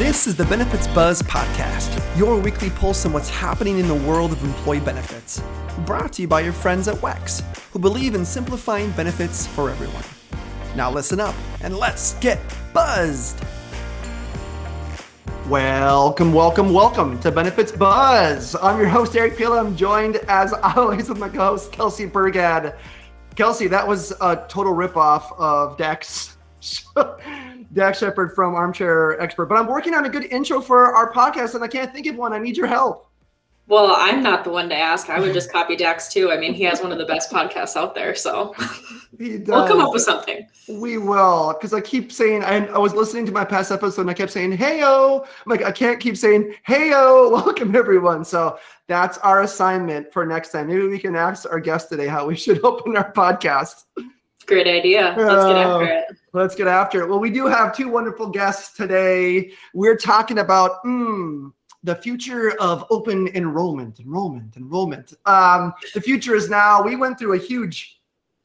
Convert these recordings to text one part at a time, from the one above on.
This is the Benefits Buzz Podcast, your weekly pulse on what's happening in the world of employee benefits. Brought to you by your friends at WEX, who believe in simplifying benefits for everyone. Now listen up and let's get buzzed. Welcome, welcome, welcome to Benefits Buzz. I'm your host, Eric Pila. I'm joined, as always, with my co host, Kelsey Burgad. Kelsey, that was a total ripoff of Dax. Dax Shepard from Armchair Expert, but I'm working on a good intro for our podcast and I can't think of one. I need your help. Well, I'm not the one to ask. I would just copy Dax too. I mean, he has one of the best podcasts out there. So we'll come up with something. We will. Because I keep saying, I, I was listening to my past episode and I kept saying, hey, yo. like, I can't keep saying, hey, yo, welcome everyone. So that's our assignment for next time. Maybe we can ask our guest today how we should open our podcast. Great idea. Let's get after it. Let's get after it. Well, we do have two wonderful guests today. We're talking about mm, the future of open enrollment, enrollment, enrollment. Um, the future is now. We went through a huge,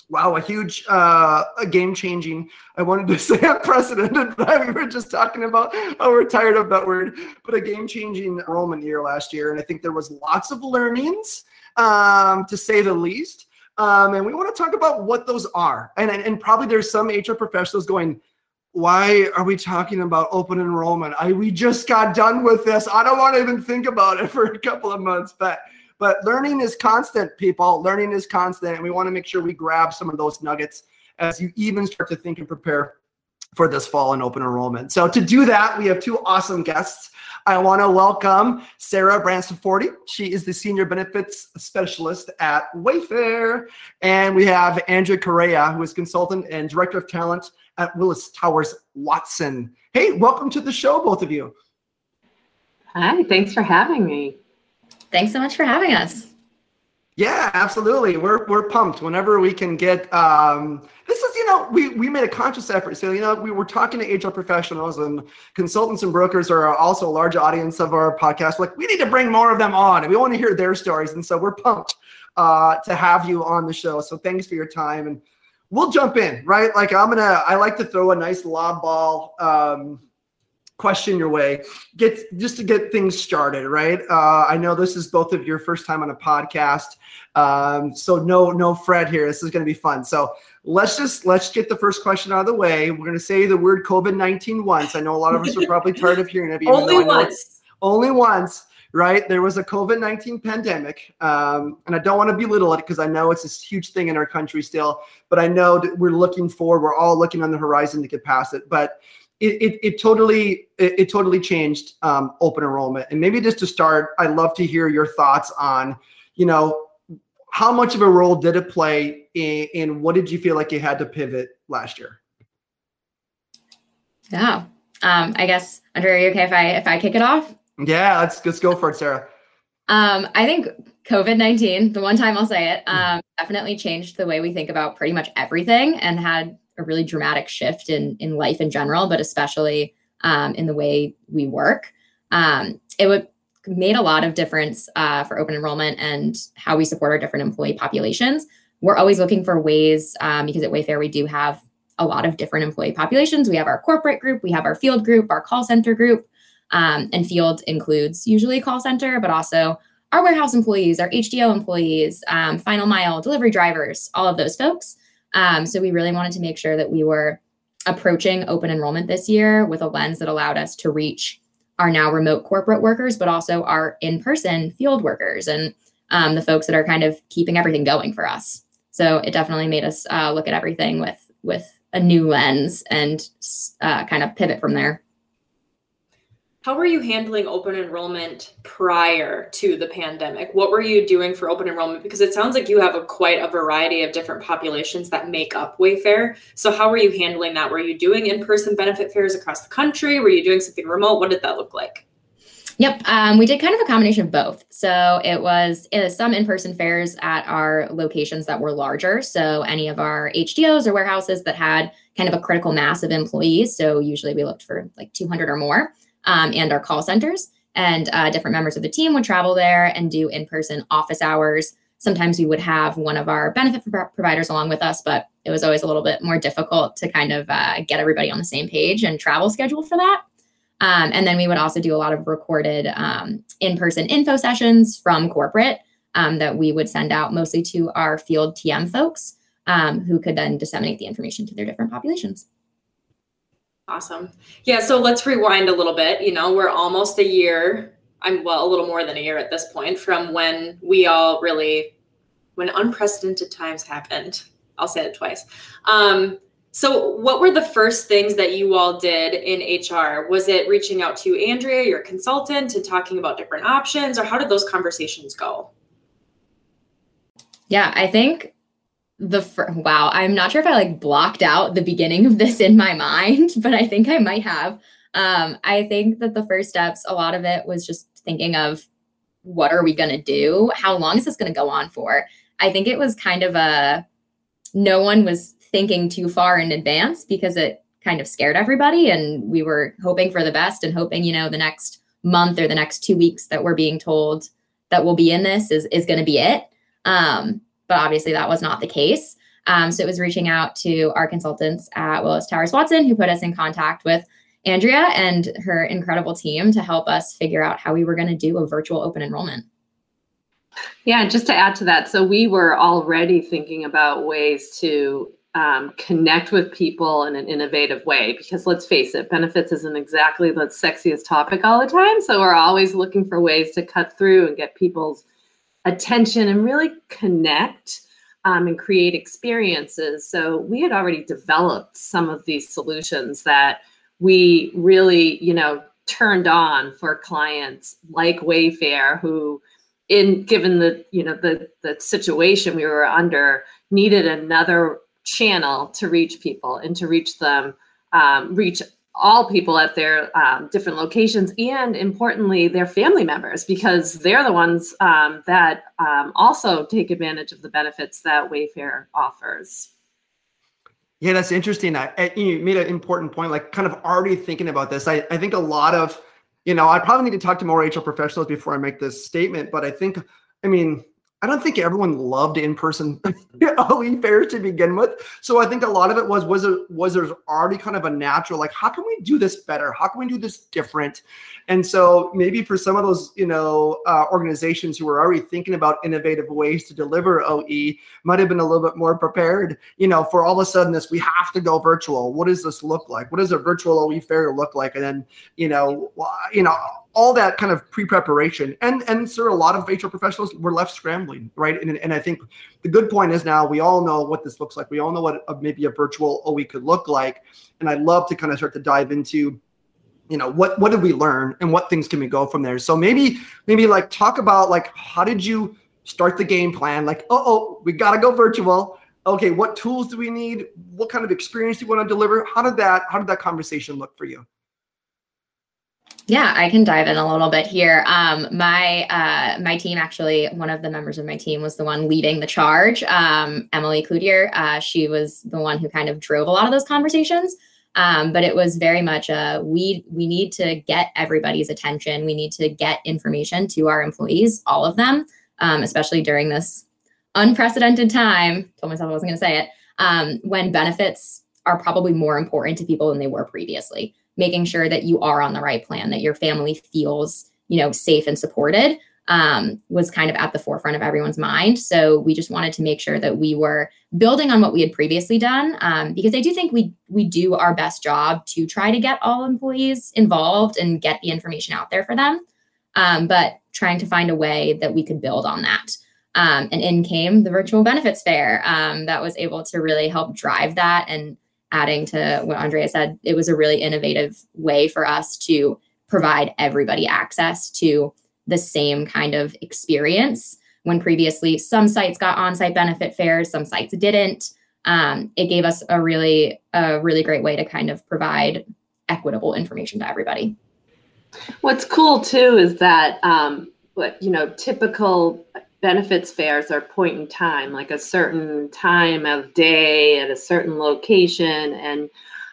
wow, a huge, uh, a game changing. I wanted to say unprecedented, but we were just talking about how we're tired of that word. But a game changing enrollment year last year, and I think there was lots of learnings, um, to say the least. Um, and we want to talk about what those are. And, and, and probably there's some HR professionals going, why are we talking about open enrollment? I we just got done with this. I don't want to even think about it for a couple of months. But but learning is constant, people. Learning is constant, and we want to make sure we grab some of those nuggets as you even start to think and prepare for this fall and open enrollment. So to do that, we have two awesome guests. I want to welcome Sarah Branson Forty. She is the Senior Benefits Specialist at Wayfair. And we have Andrea Correa, who is Consultant and Director of Talent at Willis Towers Watson. Hey, welcome to the show, both of you. Hi, thanks for having me. Thanks so much for having us. Yeah, absolutely. We're we're pumped whenever we can get. Um, this is you know we we made a conscious effort. So you know we were talking to HR professionals and consultants and brokers are also a large audience of our podcast. Like we need to bring more of them on, and we want to hear their stories. And so we're pumped uh, to have you on the show. So thanks for your time, and we'll jump in. Right, like I'm gonna. I like to throw a nice lob ball. Um, question your way get just to get things started right uh, i know this is both of your first time on a podcast um, so no no fred here this is going to be fun so let's just let's get the first question out of the way. We're going to say the word covid-19 once. I know a lot of us are probably tired of hearing it only once. Only once right? There was a covid-19 pandemic um, and i don't want to belittle it because i know it's this huge thing in our country still but i know that we're looking forward we're all looking on the horizon to get past it but it, it, it totally it, it totally changed um, open enrollment. And maybe just to start i'd love to hear your thoughts on you know how much of a role did it play in, in what did you feel like you had to pivot last year? Yeah. Um, i guess andrea are you okay if i if i kick it off? Yeah let's let's go for it sarah. Um, i think covid-19 the one time i'll say it um, definitely changed the way we think about pretty much everything and had a really dramatic shift in in life in general, but especially um, in the way we work. Um, it would made a lot of difference uh, for open enrollment and how we support our different employee populations. We're always looking for ways um, because at Wayfair we do have a lot of different employee populations. We have our corporate group, we have our field group, our call center group, um, and field includes usually call center, but also our warehouse employees, our HDO employees, um, final mile delivery drivers, all of those folks. Um, so we really wanted to make sure that we were approaching open enrollment this year with a lens that allowed us to reach our now remote corporate workers, but also our in person field workers and um, the folks that are kind of keeping everything going for us. So it definitely made us uh, look at everything with with a new lens and uh, kind of pivot from there. How were you handling open enrollment prior to the pandemic? What were you doing for open enrollment? Because it sounds like you have a quite a variety of different populations that make up Wayfair. So how were you handling that? Were you doing in-person benefit fairs across the country? Were you doing something remote? What did that look like? Yep, um, we did kind of a combination of both. So it was uh, some in-person fairs at our locations that were larger. So any of our HDOs or warehouses that had kind of a critical mass of employees. So usually we looked for like 200 or more um, and our call centers. And uh, different members of the team would travel there and do in person office hours. Sometimes we would have one of our benefit providers along with us, but it was always a little bit more difficult to kind of uh, get everybody on the same page and travel schedule for that. Um, and then we would also do a lot of recorded um, in person info sessions from corporate um, that we would send out mostly to our field TM folks um, who could then disseminate the information to their different populations. Awesome. Yeah, so let's rewind a little bit. You know, we're almost a year, I'm well, a little more than a year at this point from when we all really, when unprecedented times happened. I'll say it twice. Um, so, what were the first things that you all did in HR? Was it reaching out to Andrea, your consultant, and talking about different options, or how did those conversations go? Yeah, I think the fir- wow, I'm not sure if I like blocked out the beginning of this in my mind, but I think I might have. Um, I think that the first steps, a lot of it was just thinking of what are we going to do? How long is this going to go on for? I think it was kind of a no one was thinking too far in advance because it kind of scared everybody and we were hoping for the best and hoping you know the next month or the next two weeks that we're being told that we'll be in this is is going to be it um, but obviously that was not the case. Um, so it was reaching out to our consultants at willis towers watson who put us in contact with andrea and her incredible team to help us figure out how we were going to do a virtual open enrollment. Yeah, just to add to that, so we were already thinking about ways to um, connect with people in an innovative way because let's face it benefits isn't exactly the sexiest topic all the time so we're always looking for ways to cut through and get people's attention and really connect um, and create experiences. So we had already developed some of these solutions that we really you know turned on for clients like wayfair who in given the you know the the situation we were under needed another channel to reach people and to reach them, um, reach all people at their um, different locations and importantly their family members because they're the ones um, that um, also take advantage of the benefits that wayfair offers. Yeah that's interesting. I, you made an important point like kind of already thinking about this. I, I think a lot of you know i probably need to talk to more hr professionals before i make this statement but i think i mean I don't think everyone loved in-person OE fairs to begin with. So I think a lot of it was was there was there's already kind of a natural like how can we do this better? How can we do this different? And so maybe for some of those you know uh, organizations who were already thinking about innovative ways to deliver OE might have been a little bit more prepared. You know, for all of a sudden this we have to go virtual. What does this look like? What does a virtual OE fair look like? And then you know you know all that kind of pre-preparation and and sir a lot of hr professionals were left scrambling right? And, and i think the good point is now we all know what this looks like. We all know what a, maybe a virtual oe could look like. And i'd love to kind of start to dive into you know what what did we learn and what things can we go from there? So maybe maybe like talk about like how did you start the game plan? Like oh oh we got to go virtual. Okay what tools do we need? What kind of experience do you want to deliver? How did that how did that conversation look for you yeah, I can dive in a little bit here. Um, my uh, my team actually, one of the members of my team was the one leading the charge. Um, Emily Cloutier, uh, she was the one who kind of drove a lot of those conversations. Um, but it was very much a we we need to get everybody's attention. We need to get information to our employees, all of them, um, especially during this unprecedented time. Told myself I wasn't going to say it. Um, when benefits are probably more important to people than they were previously making sure that you are on the right plan, that your family feels, you know, safe and supported um, was kind of at the forefront of everyone's mind. So we just wanted to make sure that we were building on what we had previously done, um, because I do think we we do our best job to try to get all employees involved and get the information out there for them, um, but trying to find a way that we could build on that. Um, and in came the virtual benefits fair um, that was able to really help drive that and adding to what Andrea said, it was a really innovative way for us to provide everybody access to the same kind of experience. When previously some sites got on-site benefit fairs, some sites didn't. Um, it gave us a really, a really great way to kind of provide equitable information to everybody. What's cool too is that um, what you know typical benefits fairs are point in time, like a certain time of day at a certain location. And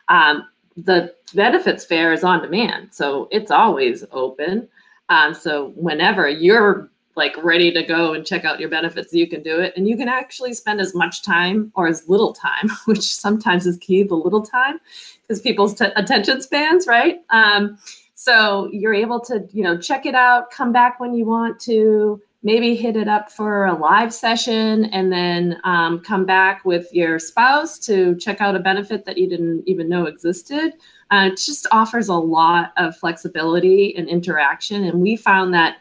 um, the benefits fair is on demand. So it's always open. Um, so whenever you're like ready to go and check out your benefits, you can do it. And you can actually spend as much time or as little time, which sometimes is key, the little time, because people's t- attention spans, right? Um, So you're able to, you know, check it out, come back when you want to, maybe hit it up for a live session, and then um, come back with your spouse to check out a benefit that you didn't even know existed. Uh, it just offers a lot of flexibility and interaction. And we found that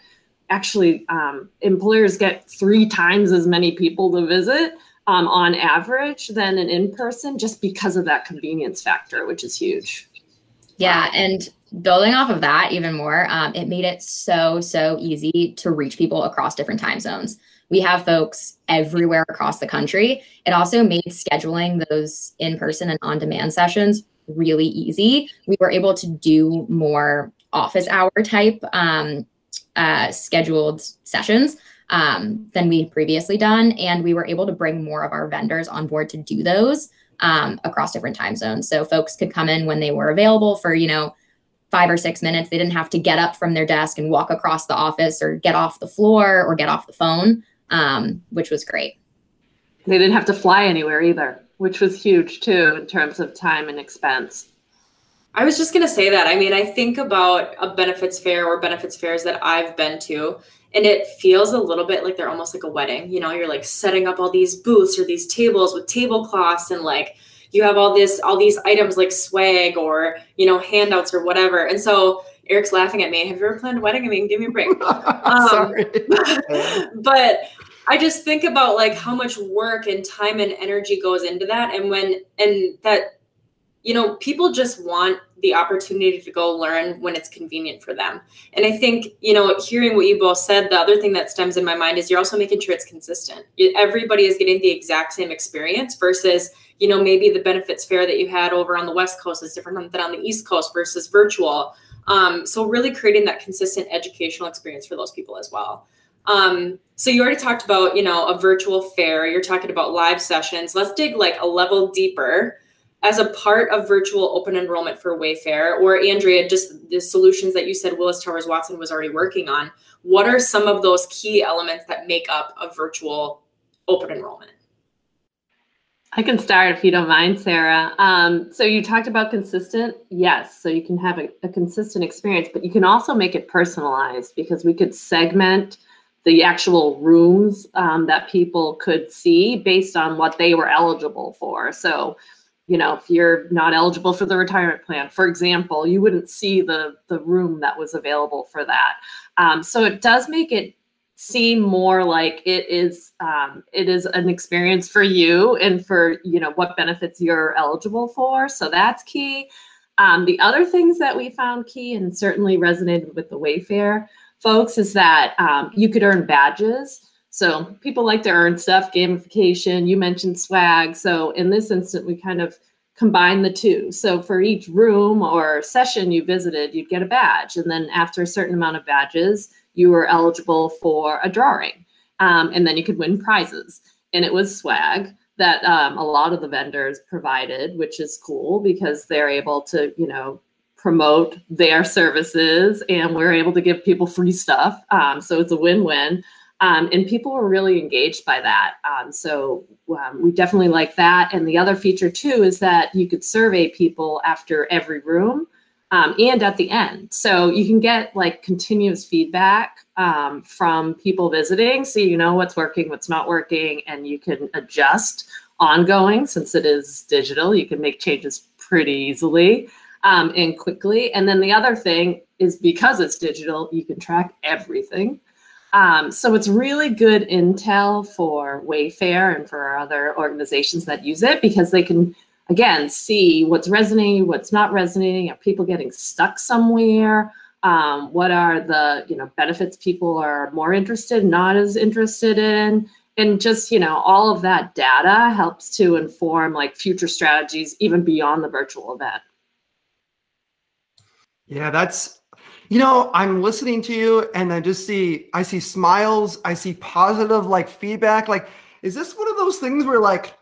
actually um, employers get three times as many people to visit um, on average than an in person just because of that convenience factor, which is huge. Yeah. And building off of that even more, um, it made it so, so easy to reach people across different time zones. We have folks everywhere across the country. It also made scheduling those in person and on demand sessions really easy. We were able to do more office hour type um, uh, scheduled sessions um, than we previously done. And we were able to bring more of our vendors on board to do those um, across different time zones. So folks could come in when they were available for, you know, five or six minutes. They didn't have to get up from their desk and walk across the office or get off the floor or get off the phone, um, which was great. They didn't have to fly anywhere either which was huge too in terms of time and expense. I was just going to say that. I mean, I think about a benefits fair or benefits fairs that I've been to, and it feels a little bit like they're almost like a wedding. You know, you're like setting up all these booths or these tables with tablecloths and like you have all this all these items like swag or, you know, handouts or whatever. And so Eric's laughing at me. Have you ever planned a wedding? I mean, give me a break. Um, but I just think about like how much work and time and energy goes into that. And when, and that, you know, people just want the opportunity to go learn when it's convenient for them. And I think, you know, hearing what you both said, the other thing that stems in my mind is you're also making sure it's consistent. Everybody is getting the exact same experience versus, you know, maybe the benefits fair that you had over on the West Coast is different than on the East Coast versus virtual. Um, so really creating that consistent educational experience for those people as well. Um, so you already talked about, you know, a virtual fair. You're talking about live sessions. Let's dig like a level deeper as a part of virtual open enrollment for Wayfair, or Andrea, just the solutions that you said Willis Towers Watson was already working on. What are some of those key elements that make up a virtual open enrollment? I can start if you don't mind, Sarah. Um, so you talked about consistent. Yes. So you can have a, a consistent experience, but you can also make it personalized because we could segment the actual rooms um, that people could see based on what they were eligible for. So, you know, if you're not eligible for the retirement plan, for example, you wouldn't see the the room that was available for that. Um, so it does make it seem more like it is um, it is an experience for you and for you know what benefits you're eligible for. So that's key. Um, the other things that we found key and certainly resonated with the Wayfair folks is that um, you could earn badges. So people like to earn stuff, gamification. You mentioned swag. So in this instant, we kind of combine the two. So for each room or session you visited, you'd get a badge. And then after a certain amount of badges, you were eligible for a drawing. Um, and then you could win prizes. And it was swag that um, a lot of the vendors provided, which is cool because they're able to, you know, promote their services and we're able to give people free stuff. Um, so it's a win win. Um, and people were really engaged by that. Um, so um, we definitely like that. And the other feature too is that you could survey people after every room um, and at the end. So you can get like continuous feedback um, from people visiting. So you know what's working, what's not working, and you can adjust ongoing since it is digital. You can make changes pretty easily um, and quickly. And then the other thing is because it's digital, you can track everything. Um, so it's really good intel for Wayfair and for other organizations that use it because they can again see what's resonating, what's not resonating. Are people getting stuck somewhere? Um, what are the you know benefits people are more interested, not as interested in? And just you know all of that data helps to inform like future strategies even beyond the virtual event. Yeah, that's you know, I'm listening to you and I just see I see smiles, I see positive like feedback. Like, is this one of those things where like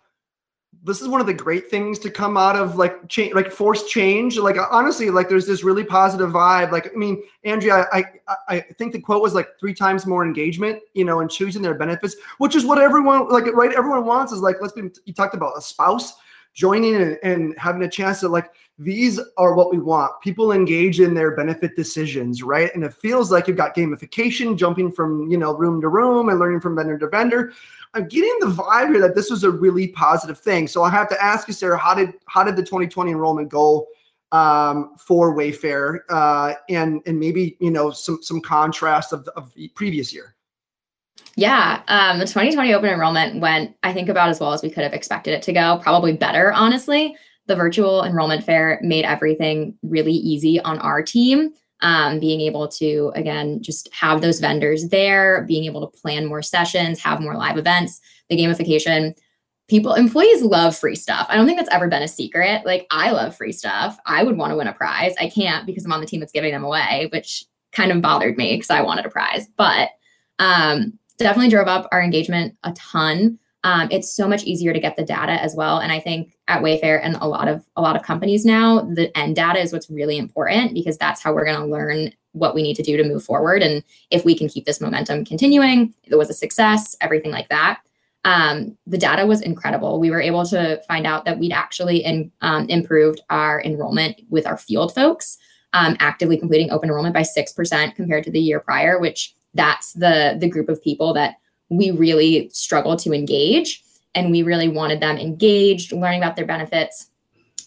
this is one of the great things to come out of like change like forced change? Like honestly like there's this really positive vibe. Like i mean andrea I, I i think the quote was like three times more engagement you know and choosing their benefits which is what everyone like right everyone wants is like let's be you talked about a spouse joining and, and having a chance to like these are what we want. People engage in their benefit decisions, right? And it feels like you've got gamification, jumping from you know room to room and learning from vendor to vendor. I'm getting the vibe here that this was a really positive thing. So I have to ask you, Sarah, how did how did the 2020 enrollment go um, for Wayfair, uh, and and maybe you know some some contrast of, of the previous year? Yeah, um, the 2020 open enrollment went, I think, about as well as we could have expected it to go. Probably better, honestly the virtual enrollment fair made everything really easy on our team. Um, being able to, again, just have those vendors there, being able to plan more sessions, have more live events, the gamification. People, employees love free stuff. I don't think that's ever been a secret. Like, I love free stuff. I would want to win a prize. I can't because I'm on the team that's giving them away, which kind of bothered me because I wanted a prize. But um, definitely drove up our engagement a ton. Um, it's so much easier to get the data as well. And i think at wayfair and a lot of a lot of companies now the end data is what's really important because that's how we're going to learn what we need to do to move forward. And if we can keep this momentum continuing it was a success everything like that. Um, the data was incredible. We were able to find out that we'd actually in, um, improved our enrollment with our field folks um, actively completing open enrollment by 6% compared to the year prior which that's the the group of people that we really struggle to engage and we really wanted them engaged, learning about their benefits,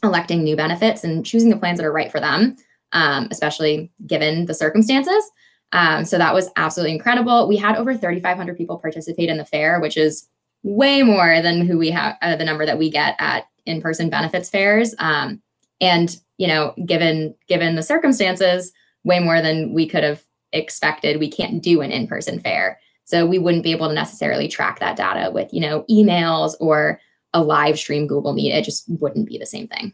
electing new benefits, and choosing the plans that are right for them, um, especially given the circumstances. Um, so that was absolutely incredible. We had over 3,500 people participate in the fair, which is way more than who we have uh, the number that we get at in-person benefits fairs. Um, and you know, given given the circumstances, way more than we could have expected. We can't do an in-person fair. So we wouldn't be able to necessarily track that data with, you know, emails or a live stream Google Meet. It just wouldn't be the same thing.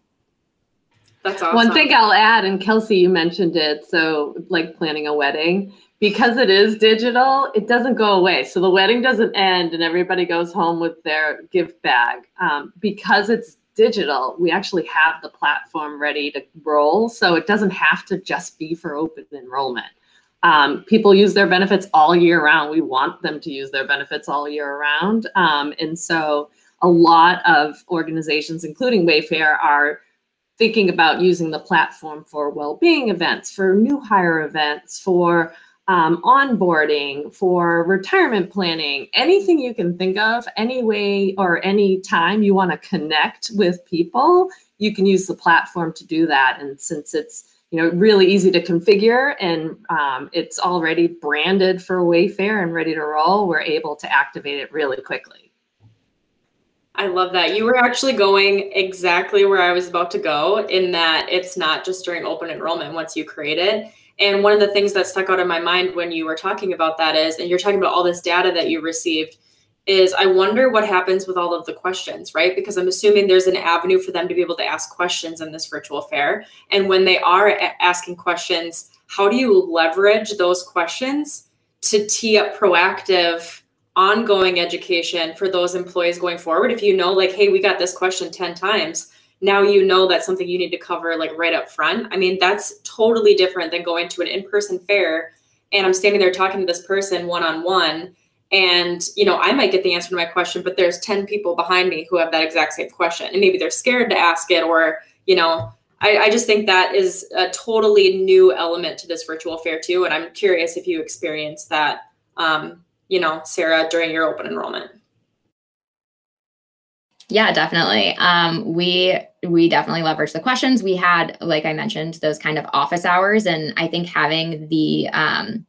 That's awesome. One thing I'll add, and Kelsey, you mentioned it. So, like planning a wedding, because it is digital, it doesn't go away. So the wedding doesn't end, and everybody goes home with their gift bag. Um, because it's digital, we actually have the platform ready to roll. So it doesn't have to just be for open enrollment. Um, people use their benefits all year round. We want them to use their benefits all year round. Um, and so a lot of organizations, including Wayfair, are thinking about using the platform for well-being events, for new hire events, for um, onboarding, for retirement planning, anything you can think of, any way or any time you want to connect with people, you can use the platform to do that. And since it's you know, really easy to configure and um, it's already branded for Wayfair and ready to roll, we're able to activate it really quickly. I love that. You were actually going exactly where I was about to go in that it's not just during open enrollment once you create it. And one of the things that stuck out in my mind when you were talking about that is, and you're talking about all this data that you received, is I wonder what happens with all of the questions, right? Because I'm assuming there's an avenue for them to be able to ask questions in this virtual fair. And when they are a- asking questions, how do you leverage those questions to tee up proactive, ongoing education for those employees going forward? If you know, like, hey, we got this question 10 times, now you know that's something you need to cover like right up front. I mean, that's totally different than going to an in person fair and I'm standing there talking to this person one on one and you know i might get the answer to my question but there's 10 people behind me who have that exact same question. And maybe they're scared to ask it or you know I, I, just think that is a totally new element to this virtual fair too. And i'm curious if you experienced that um, you know sarah during your open enrollment. Yeah definitely. Um, we we definitely leveraged the questions. We had like i mentioned those kind of office hours. And i think having the um,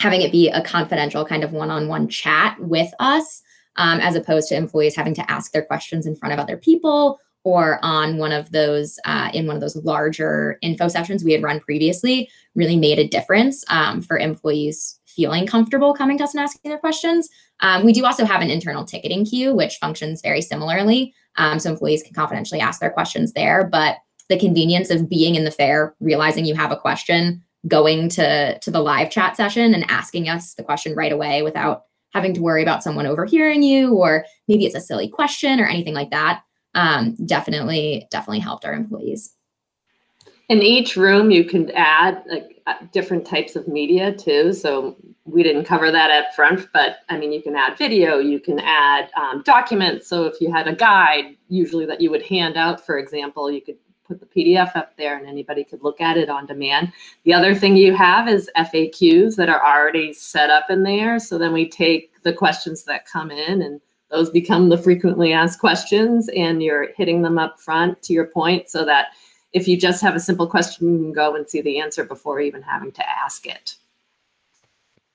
having it be a confidential kind of one-on-one chat with us um, as opposed to employees having to ask their questions in front of other people or on one of those uh, in one of those larger info sessions we had run previously really made a difference um, for employees feeling comfortable coming to us and asking their questions. Um, we do also have an internal ticketing queue which functions very similarly um, so employees can confidentially ask their questions there but the convenience of being in the fair realizing you have a question going to to the live chat session and asking us the question right away without having to worry about someone overhearing you or maybe it's a silly question or anything like that um, definitely definitely helped our employees In each room, you can add like uh, different types of media too. So we didn't cover that up front, but I mean, you can add video, you can add um, documents. So if you had a guide, usually that you would hand out, for example, you could put the PDF up there and anybody could look at it on demand. The other thing you have is FAQs that are already set up in there. So then we take the questions that come in and those become the frequently asked questions and you're hitting them up front to your point so that if you just have a simple question, you can go and see the answer before even having to ask it.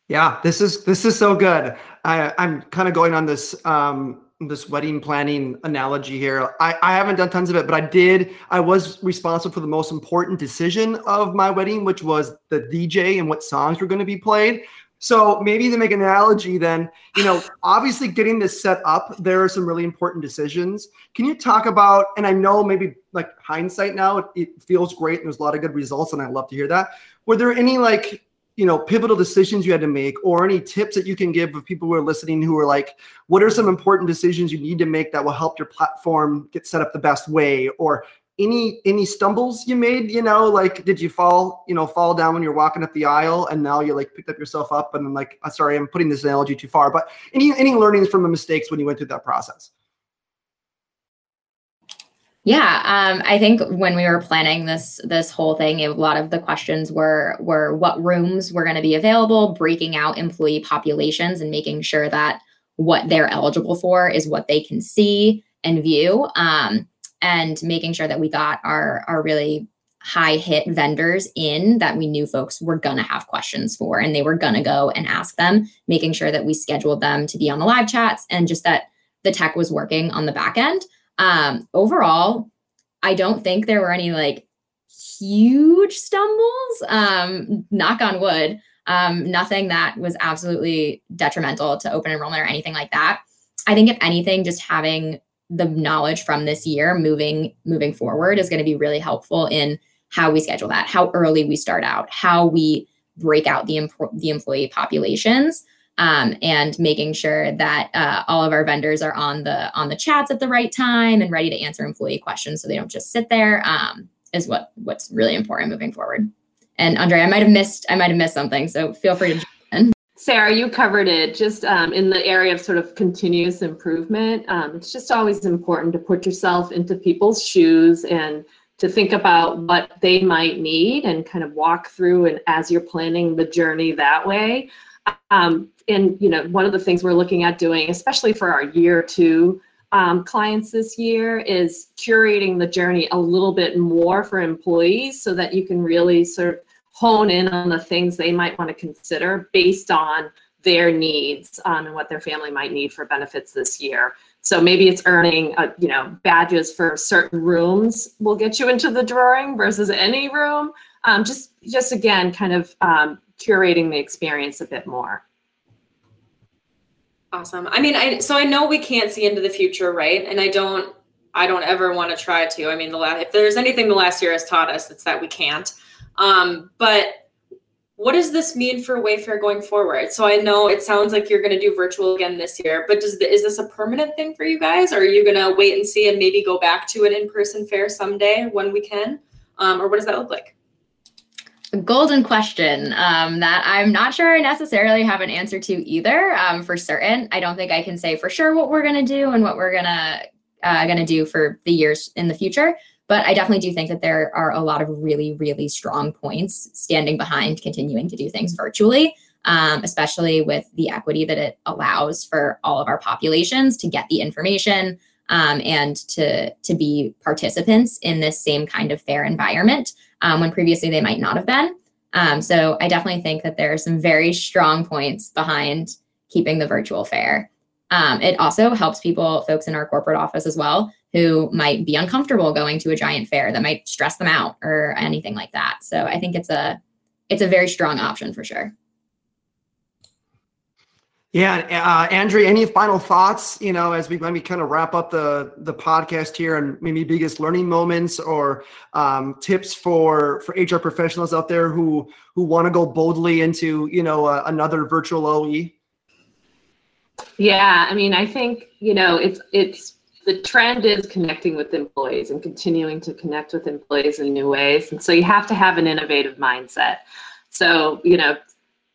Yeah, this is this is so good. I, I'm kind of going on this um, this wedding planning analogy here. I, I haven't done tons of it, but I did. I was responsible for the most important decision of my wedding, which was the DJ and what songs were going to be played. So maybe to make an analogy, then you know, obviously getting this set up, there are some really important decisions. Can you talk about? And I know maybe like hindsight now, it, it feels great and there's a lot of good results, and I love to hear that. Were there any like you know pivotal decisions you had to make or any tips that you can give of people who are listening who are like what are some important decisions you need to make that will help your platform get set up the best way? Or any any stumbles you made you know like did you fall you know fall down when you're walking up the aisle and now you like picked up yourself up and then like uh, sorry i'm putting this analogy too far but any any learnings from the mistakes when you went through that process yeah, um, I think when we were planning this this whole thing, a lot of the questions were were what rooms were going to be available, breaking out employee populations, and making sure that what they're eligible for is what they can see and view, um, and making sure that we got our our really high hit vendors in that we knew folks were going to have questions for and they were going to go and ask them making sure that we scheduled them to be on the live chats and just that the tech was working on the back end um, overall, I don't think there were any like huge stumbles. Um, knock on wood. Um, nothing that was absolutely detrimental to open enrollment or anything like that. I think if anything, just having the knowledge from this year moving moving forward is going to be really helpful in how we schedule that, how early we start out, how we break out the, imp- the employee populations um, and making sure that uh, all of our vendors are on the on the chats at the right time and ready to answer employee questions so they don't just sit there um, is what what's really important moving forward and andrea i might have missed i might have missed something so feel free to Sarah, you covered it just um, in the area of sort of continuous improvement. Um, it's just always important to put yourself into people's shoes and to think about what they might need and kind of walk through and as you're planning the journey that way. Um, and you know, one of the things we're looking at doing, especially for our year two um, clients this year, is curating the journey a little bit more for employees so that you can really sort of hone in on the things they might want to consider based on their needs um, and what their family might need for benefits this year. So maybe it's earning, uh, you know, badges for certain rooms will get you into the drawing versus any room. Um, just, just again, kind of um, curating the experience a bit more. Awesome. I mean, I so I know we can't see into the future, right? And I don't I don't ever want to try to. I mean, the last if there's anything the last year has taught us, it's that we can't. Um, but what does this mean for Wayfair going forward? So I know it sounds like you're going to do virtual again this year, but does the, is this a permanent thing for you guys, or are you going to wait and see and maybe go back to an in-person fair someday when we can, um, or what does that look like? Golden question um, that I'm not sure I necessarily have an answer to either. Um, for certain, I don't think I can say for sure what we're gonna do and what we're gonna uh, gonna do for the years in the future. But I definitely do think that there are a lot of really, really strong points standing behind continuing to do things virtually, um, especially with the equity that it allows for all of our populations to get the information um, and to to be participants in this same kind of fair environment um, when previously they might not have been. Um, so I definitely think that there are some very strong points behind keeping the virtual fair. Um, it also helps people, folks in our corporate office as well, who might be uncomfortable going to a giant fair that might stress them out or anything like that. So I think it's a it's a very strong option for sure. Yeah, uh, any final thoughts? You know, as we me kind of wrap up the the podcast here, and maybe biggest learning moments or um, tips for for HR professionals out there who who want to go boldly into you know uh, another virtual OE. Yeah, I mean, I think you know it's it's the trend is connecting with employees and continuing to connect with employees in new ways. And so you have to have an innovative mindset. So, you know,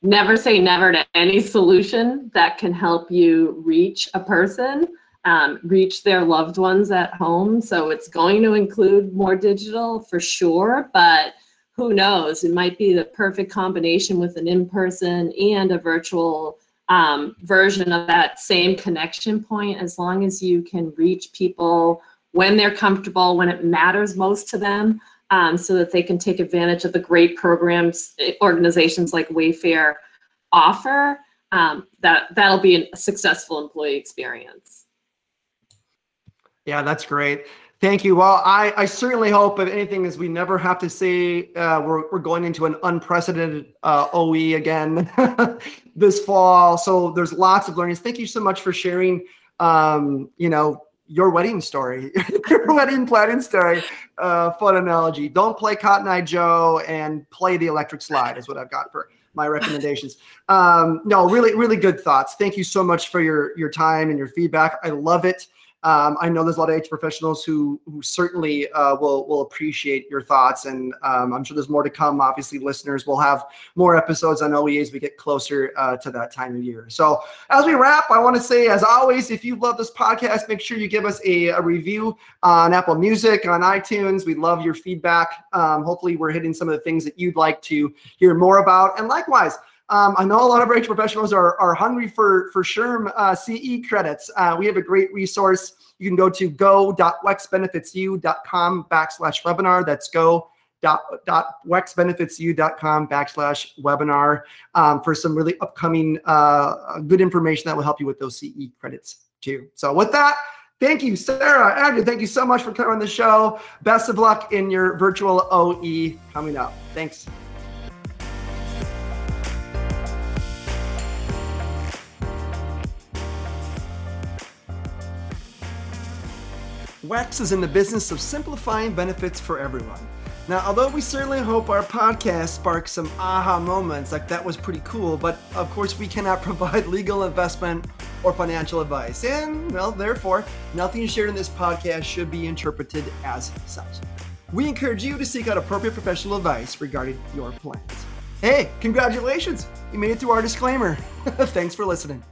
never say never to any solution that can help you reach a person, um, reach their loved ones at home. So it's going to include more digital for sure, but who knows? It might be the perfect combination with an in person and a virtual um, version of that same connection point as long as you can reach people when they're comfortable, when it matters most to them, um, so that they can take advantage of the great programs eh, organizations like Wayfair offer. Um, that that'll be a successful employee experience. Yeah, that's great. Thank you. Well, I, I certainly hope, if anything, is we never have to say uh, we're, we're going into an unprecedented uh, OE again this fall. So there's lots of learnings. Thank you so much for sharing, um, you know, your wedding story, your wedding planning story. Uh, fun analogy. Don't play Cotton Eye Joe and play the electric slide is what I've got for my recommendations. Um, no, really, really good thoughts. Thank you so much for your your time and your feedback. I love it. Um, I know there's a lot of H professionals who who certainly uh, will will appreciate your thoughts, and um, I'm sure there's more to come. Obviously, listeners will have more episodes on OE as we get closer uh, to that time of year. So, as we wrap, I want to say, as always, if you love this podcast, make sure you give us a, a review on Apple Music, on iTunes. We love your feedback. Um, hopefully, we're hitting some of the things that you'd like to hear more about, and likewise. Um, I know a lot of our professionals are, are hungry for, for SHRM uh, CE credits. Uh, we have a great resource. You can go to go.wexbenefitsu.com backslash webinar. That's go dot, dot wexbenefitsu.com backslash webinar um, for some really upcoming uh, good information that will help you with those CE credits too. So with that, thank you, Sarah, Andrea. Thank you so much for coming on the show. Best of luck in your virtual OE coming up. Thanks. WEX is in the business of simplifying benefits for everyone. Now, although we certainly hope our podcast sparks some aha moments, like that was pretty cool, but of course we cannot provide legal investment or financial advice. And, well, therefore, nothing shared in this podcast should be interpreted as such. We encourage you to seek out appropriate professional advice regarding your plans. Hey, congratulations! You made it through our disclaimer. Thanks for listening.